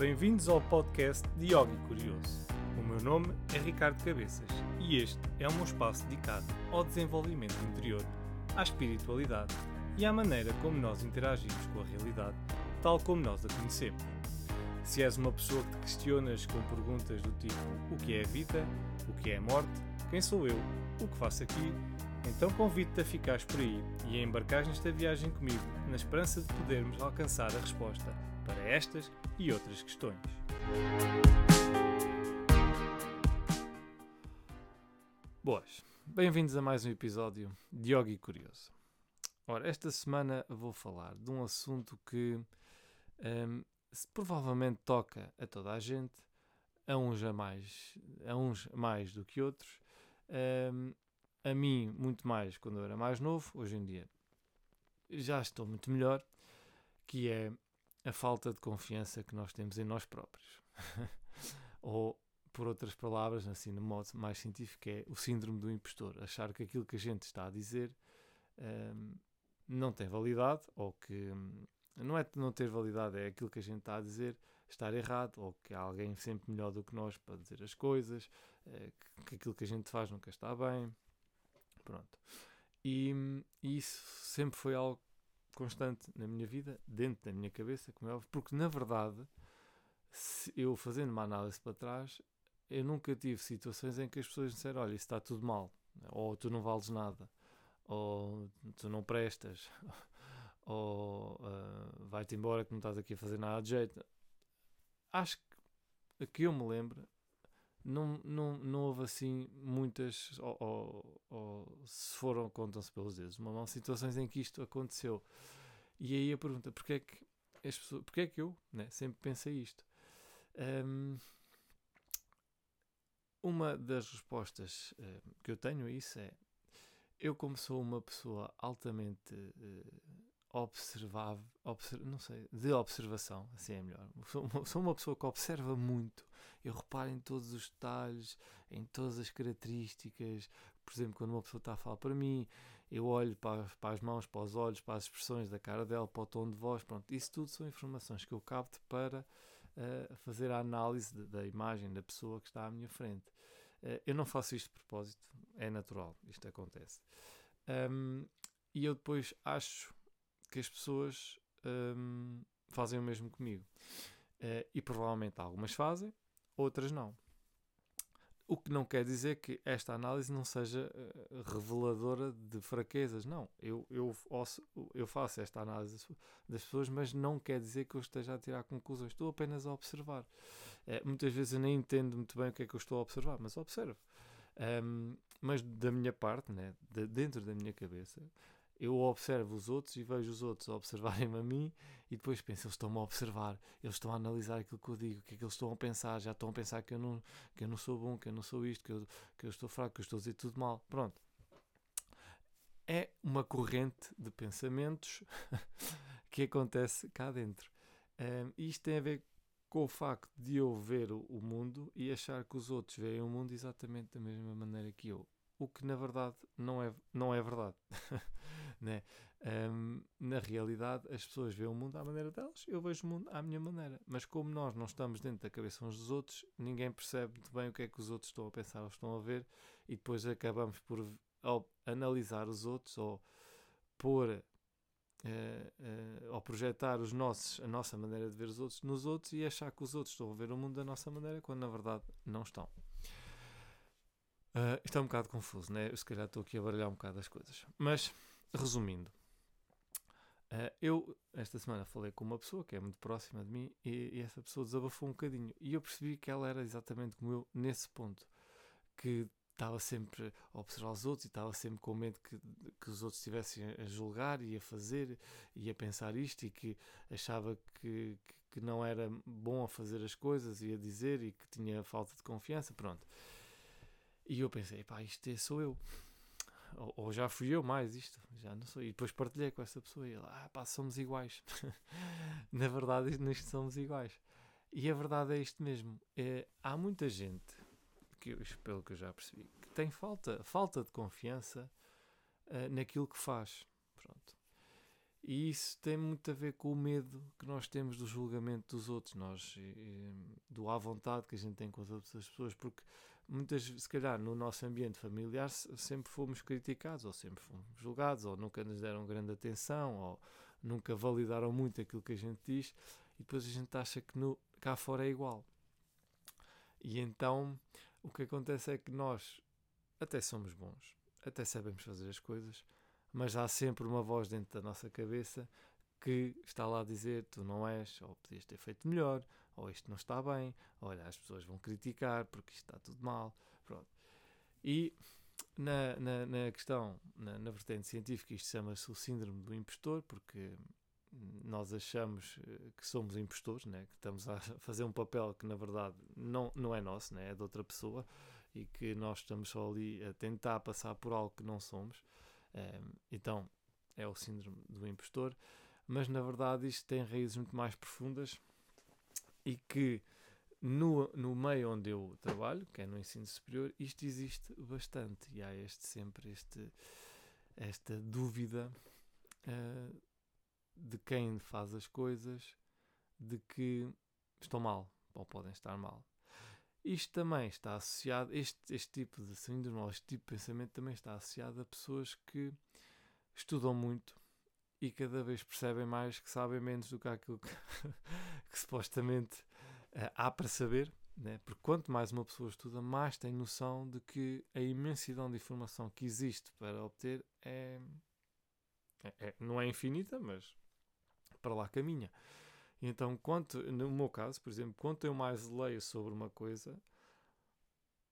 Bem-vindos ao podcast de Yogi Curioso. O meu nome é Ricardo Cabeças e este é meu espaço dedicado ao desenvolvimento interior, à espiritualidade e à maneira como nós interagimos com a realidade, tal como nós a conhecemos. Se és uma pessoa que te questionas com perguntas do tipo: o que é a vida? O que é a morte? Quem sou eu? O que faço aqui? Então convido-te a ficares por aí e a embarcares nesta viagem comigo, na esperança de podermos alcançar a resposta para estas e outras questões. Boas, bem-vindos a mais um episódio de Yogi Curioso. Ora, esta semana vou falar de um assunto que hum, provavelmente toca a toda a gente, a uns a mais, a uns mais do que outros. Hum, a mim, muito mais quando eu era mais novo, hoje em dia já estou muito melhor, que é a falta de confiança que nós temos em nós próprios. Ou, por outras palavras, assim no modo mais científico, é o síndrome do impostor. Achar que aquilo que a gente está a dizer um, não tem validade, ou que um, não é não ter validade, é aquilo que a gente está a dizer estar errado, ou que há alguém sempre melhor do que nós para dizer as coisas, é, que, que aquilo que a gente faz nunca está bem. Pronto. E, e, isso sempre foi algo constante na minha vida, dentro da minha cabeça, como é óbvio, porque na verdade, eu fazendo uma análise para trás, eu nunca tive situações em que as pessoas disseram: Olha, isso está tudo mal, ou tu não vales nada, ou tu não prestas, ou uh, vai-te embora que não estás aqui a fazer nada de jeito. Acho que, que eu me lembro, não, não, não houve assim muitas, ou, ou, ou se foram, contam-se pelos dedos, uma mão, situações em que isto aconteceu. E aí a pergunta, porquê é que, as pessoas, porquê é que eu né, sempre pensei isto? Um, uma das respostas uh, que eu tenho a isso é, eu como sou uma pessoa altamente uh, observável, observ, não sei, de observação, assim é melhor. Sou uma, sou uma, pessoa que observa muito, eu reparo em todos os detalhes, em todas as características. Por exemplo, quando uma pessoa está a falar para mim, eu olho para, para as mãos, para os olhos, para as expressões da cara dela, para o tom de voz, pronto. Isso tudo são informações que eu capto para uh, fazer a análise de, da imagem da pessoa que está à minha frente. Uh, eu não faço isto de propósito, é natural, isto acontece. Um, e eu depois acho que as pessoas um, fazem o mesmo comigo. Uh, e provavelmente algumas fazem, outras não. O que não quer dizer que esta análise não seja uh, reveladora de fraquezas. Não, eu, eu, eu faço esta análise das pessoas, mas não quer dizer que eu esteja a tirar conclusões. Estou apenas a observar. Uh, muitas vezes eu nem entendo muito bem o que é que eu estou a observar, mas observo. Um, mas da minha parte, né, de, dentro da minha cabeça, eu observo os outros e vejo os outros observarem-me a mim e depois penso, eles estão-me a observar, eles estão a analisar aquilo que eu digo, o que é que eles estão a pensar, já estão a pensar que eu não, que eu não sou bom, que eu não sou isto, que eu, que eu estou fraco, que eu estou a dizer tudo mal. Pronto. É uma corrente de pensamentos que acontece cá dentro. Um, isto tem a ver com o facto de eu ver o, o mundo e achar que os outros veem o mundo exatamente da mesma maneira que eu o que na verdade não é, não é verdade. né? Um, na realidade, as pessoas veem o mundo à maneira delas, eu vejo o mundo à minha maneira. Mas como nós não estamos dentro da cabeça uns dos outros, ninguém percebe muito bem o que é que os outros estão a pensar ou estão a ver, e depois acabamos por ao analisar os outros ou pôr. Uh, uh, projetar os nossos, a nossa maneira de ver os outros nos outros e achar que os outros estão a ver o mundo da nossa maneira, quando na verdade não estão. Uh, isto é um bocado confuso, né? Eu se calhar estou aqui a baralhar um bocado as coisas. Mas, resumindo, uh, eu esta semana falei com uma pessoa que é muito próxima de mim e, e, essa pessoa desabafou um bocadinho. E eu percebi que ela era exatamente como eu nesse ponto. Que estava sempre a observar os outros e estava sempre com medo que, que os outros estivessem a julgar e a fazer e a pensar isto e que achava que, que, que não era bom a fazer as coisas e a dizer e que tinha falta de confiança. Pronto. E eu pensei, pá, isto é, sou eu. Ou, ou, já fui eu mais isto, já não sou. E depois partilhei com essa pessoa e ele, ah, pá, somos iguais. Na verdade, nisto somos iguais. E a verdade é isto mesmo. É, há muita gente, que eu, pelo que eu já percebi, que tem falta, falta de confiança uh, naquilo que faz. Pronto. E isso tem muito a ver com o medo que nós temos do julgamento dos outros, nós, do à vontade que a gente tem com as outras pessoas, porque muitas, se calhar, no nosso ambiente familiar sempre fomos criticados, ou sempre fomos julgados, ou nunca nos deram grande atenção, ou nunca validaram muito aquilo que a gente diz, e depois a gente acha que no, cá fora é igual. E então o que acontece é que nós até somos bons, até sabemos fazer as coisas, mas há sempre uma voz dentro da nossa cabeça que está lá a dizer tu não és, ou podias ter feito melhor, ou isto não está bem, olha, as pessoas vão criticar porque isto está tudo mal. Pronto. E na, na, na questão, na, na vertente científica, isto chama-se o síndrome do impostor, porque nós achamos eh, que somos impostores, né? que estamos a fazer um papel que na verdade não, não é nosso, né? é de outra pessoa e que nós estamos só ali a tentar passar por algo que não somos. Um, então é o síndrome do impostor, mas na verdade isto tem raízes muito mais profundas e que no, no meio onde eu trabalho, que é no ensino superior, isto existe bastante e há este sempre este, esta dúvida uh, de quem faz as coisas de que estão mal ou podem estar mal. Isto também está associado, este, este tipo de síndrome, este tipo de pensamento também está associado a pessoas que estudam muito e cada vez percebem mais que sabem menos do que aquilo que, que supostamente uh, há para saber, né? porque quanto mais uma pessoa estuda, mais tem noção de que a imensidão de informação que existe para obter é, é, é não é infinita, mas para lá caminha. Então, quanto, no meu caso, por exemplo, quanto eu mais leio sobre uma coisa,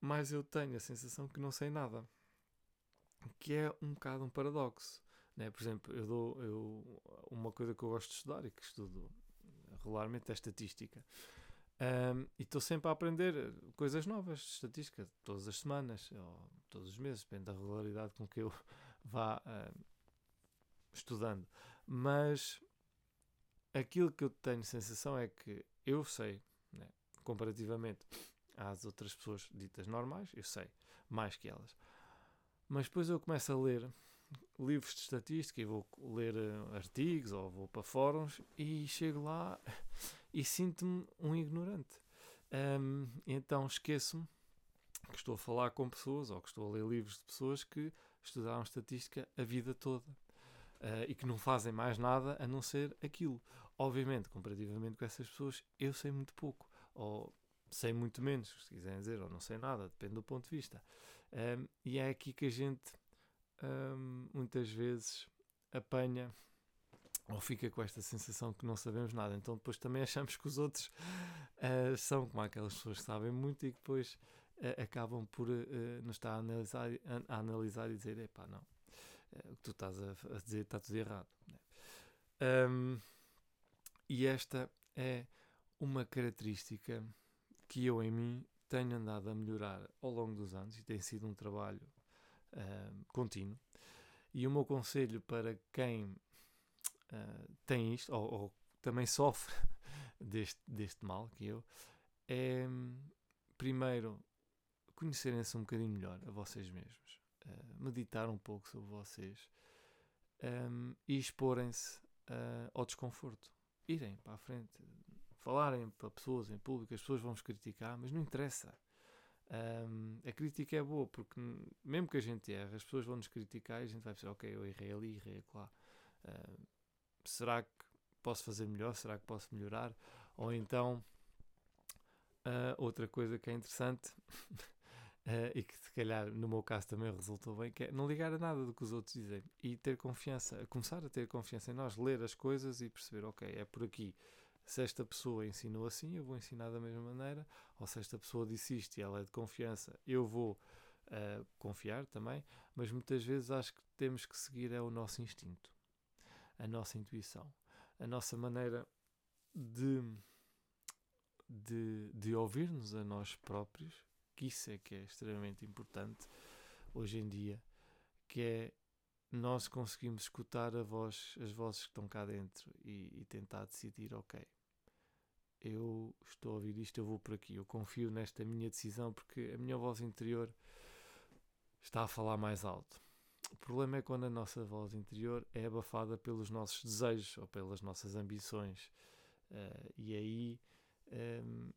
mais eu tenho a sensação que não sei nada. Que é um bocado um paradoxo. Né? Por exemplo, eu dou eu, uma coisa que eu gosto de estudar e que estudo regularmente é estatística. Um, e estou sempre a aprender coisas novas de estatística, todas as semanas ou todos os meses, depende da regularidade com que eu vá estudando. Mas aquilo que eu tenho sensação é que eu sei, né, comparativamente às outras pessoas ditas normais, eu sei mais que elas. Mas depois eu começo a ler livros de estatística e vou ler uh, artigos ou vou para fóruns e chego lá e sinto-me um ignorante. Um, então esqueço-me que estou a falar com pessoas ou que estou a ler livros de pessoas que estudaram estatística a vida toda uh, e que não fazem mais nada a não ser aquilo. Obviamente, comparativamente com essas pessoas, eu sei muito pouco, ou sei muito menos, se quiserem dizer, ou não sei nada, depende do ponto de vista. Um, e é aqui que a gente muitas vezes apanha ou fica com esta sensação que não sabemos nada. Então depois também achamos que os outros uh, são como aquelas pessoas que sabem muito e que depois uh, acabam por uh, nos estar a analisar, a, a analisar e dizer, epá, não, o que tu estás a, a dizer está tudo errado. Um, e esta é uma característica que eu em mim tenho andado a melhorar ao longo dos anos e tem sido um trabalho uh, contínuo. E o meu conselho para quem uh, tem isto, ou, ou, também sofre deste, deste mal que eu, é primeiro conhecerem-se um bocadinho melhor a vocês mesmos, uh, meditar um pouco sobre vocês um, e exporem-se ao desconforto irem para a frente, falarem para pessoas em público, as pessoas vão nos criticar, mas não interessa. Um, a crítica é boa porque, mesmo que a gente erre, as pessoas vão nos criticar e a gente vai pensar: ok, eu errei ali, errei lá. Uh, será que posso fazer melhor? Será que posso melhorar? Ou então, uh, outra coisa que é interessante uh, e que, se calhar, no meu caso também resultou bem, que é não ligar a nada do que os outros dizem e ter confiança, começar a ter confiança em nós, ler as coisas e perceber: ok, é por aqui se esta pessoa ensinou assim, eu vou ensinar da mesma maneira, ou se esta pessoa disse isto e ela é de confiança, eu vou uh, confiar também, mas muitas vezes acho que temos que seguir é o nosso instinto, a nossa intuição, a nossa maneira de, de, de ouvir-nos a nós próprios, que isso é que é extremamente importante hoje em dia, que é nós conseguimos escutar a voz, as vozes que estão cá dentro e, e tentar decidir, ok, eu estou a ouvir isto, eu vou por aqui, eu confio nesta minha decisão porque a minha voz interior está a falar mais alto. o problema é quando a nossa voz interior é abafada pelos nossos desejos ou pelas nossas ambições. Uh, e aí um, ehm,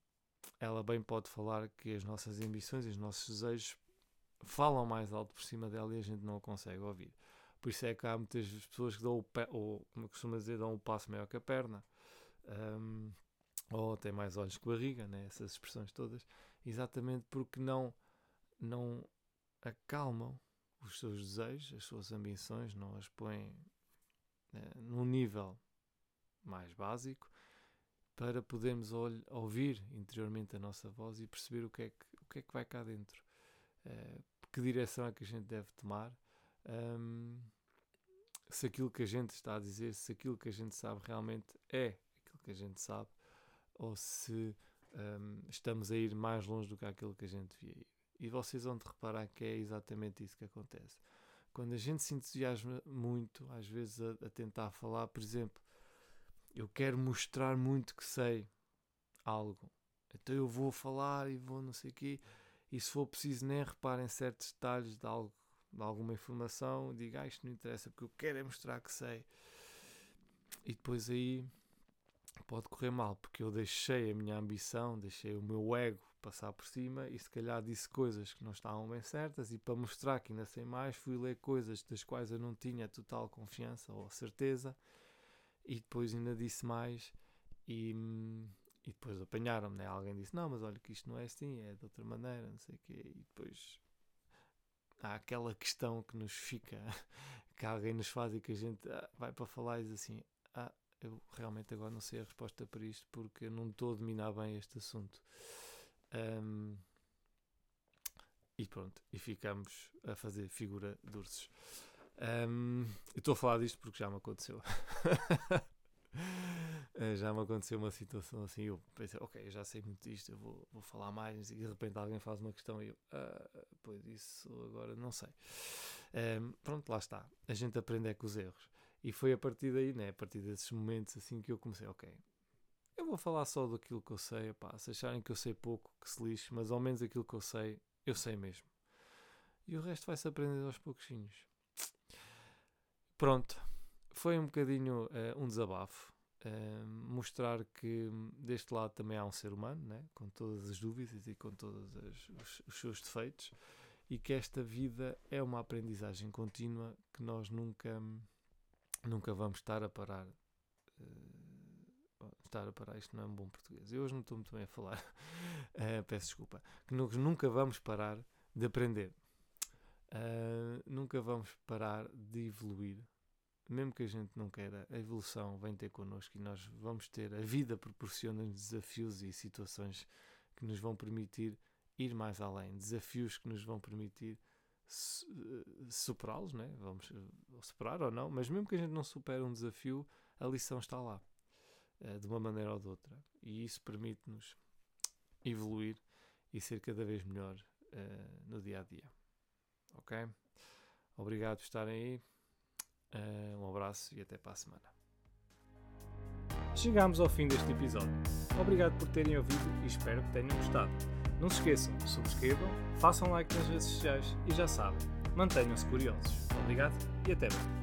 ela bem pode falar que as nossas ambições e os nossos desejos falam mais alto por cima dela e a gente não a consegue ouvir. Por isso é que há muitas pessoas que dão o pé, ou como costuma dizer, dão um passo maior que a perna, um, ou até mais olhos que barriga, né? essas expressões todas, exatamente porque não, não acalmam os seus desejos, as suas ambições, não as põem né, num nível mais básico para podermos ouvir interiormente a nossa voz e perceber o que é que, o que, é que vai cá dentro. Uh, que direção é que a gente deve tomar um, se aquilo que a gente está a dizer, se aquilo que a gente sabe realmente é aquilo que a gente sabe, ou se um, estamos a ir mais longe do que aquilo que a gente devia ir. E vocês vão de reparar que é exatamente isso que acontece. Quando a gente se entusiasma muito, às vezes a, a tentar falar, por exemplo, eu quero mostrar muito que sei algo, então eu vou falar e vou não sei o quê, e se for preciso nem reparem certos detalhes de algo de alguma informação, digo, ah, isto não interessa porque eu quero é mostrar que sei. E depois aí pode correr mal, porque eu deixei a minha ambição, deixei o meu ego passar por cima e se calhar disse coisas que não estavam bem certas e para mostrar que ainda sei mais, fui ler coisas das quais eu não tinha total confiança ou certeza e depois ainda disse mais e, e depois apanharam-me, né? alguém disse, não, mas olha que isto não é assim, é de outra maneira, não sei o quê, e depois há aquela questão que nos fica, que alguém nos faz e que a gente ah, vai para falar e diz assim: eu realmente agora não sei a resposta para isto porque eu não estou a dominar bem este assunto. Um, e pronto, e ficamos a fazer figura de ursos. Um, estou a falar disto porque já me aconteceu. Eh, já me aconteceu uma situação assim. Eu pensei, ok, já sei muito disto, eu vou, vou falar mais. E de repente alguém faz uma questão e eu, ah, pois isso agora não sei. Um, pronto, lá está. A gente aprende é com os erros. E foi a partir daí, né, a partir desses momentos assim que eu comecei, ok, eu vou falar só daquilo que eu sei. Pá, se acharem que eu sei pouco, que se lixe, mas ao menos aquilo que eu sei, eu sei mesmo. E o resto vai-se aprender aos pouquinhos. Pronto, foi um bocadinho uh, um desabafo. Uh, mostrar que deste lado também há um ser humano, né? com todas as dúvidas e com todos os, os, seus defeitos, e que esta vida é uma aprendizagem contínua que nós nunca, nunca vamos estar a parar. Uh, estar a parar, isto não é um bom português. Eu hoje não estou muito bem a falar, uh, peço desculpa. Que nunca vamos parar de aprender, uh, nunca vamos parar de evoluir mesmo que a gente não queira, a evolução vem ter connosco e nós vamos ter, a vida proporciona-nos desafios e situações que nos vão permitir ir mais além, desafios que nos vão permitir superá-los, né? vamos eh, superar ou não, mas mesmo que a gente não supere um desafio, a lição está lá, eh, de uma maneira ou de outra, e isso permite-nos evoluir e ser cada vez melhor no dia a dia. Ok? Obrigado por estarem aí. Uh, um abraço e até para a semana. Chegamos ao fim deste episódio. Obrigado por terem ouvido e espero que tenham gostado. Não se esqueçam, subscrevam, façam like nas redes sociais e já sabem, mantenham-se curiosos. Obrigado e até breve.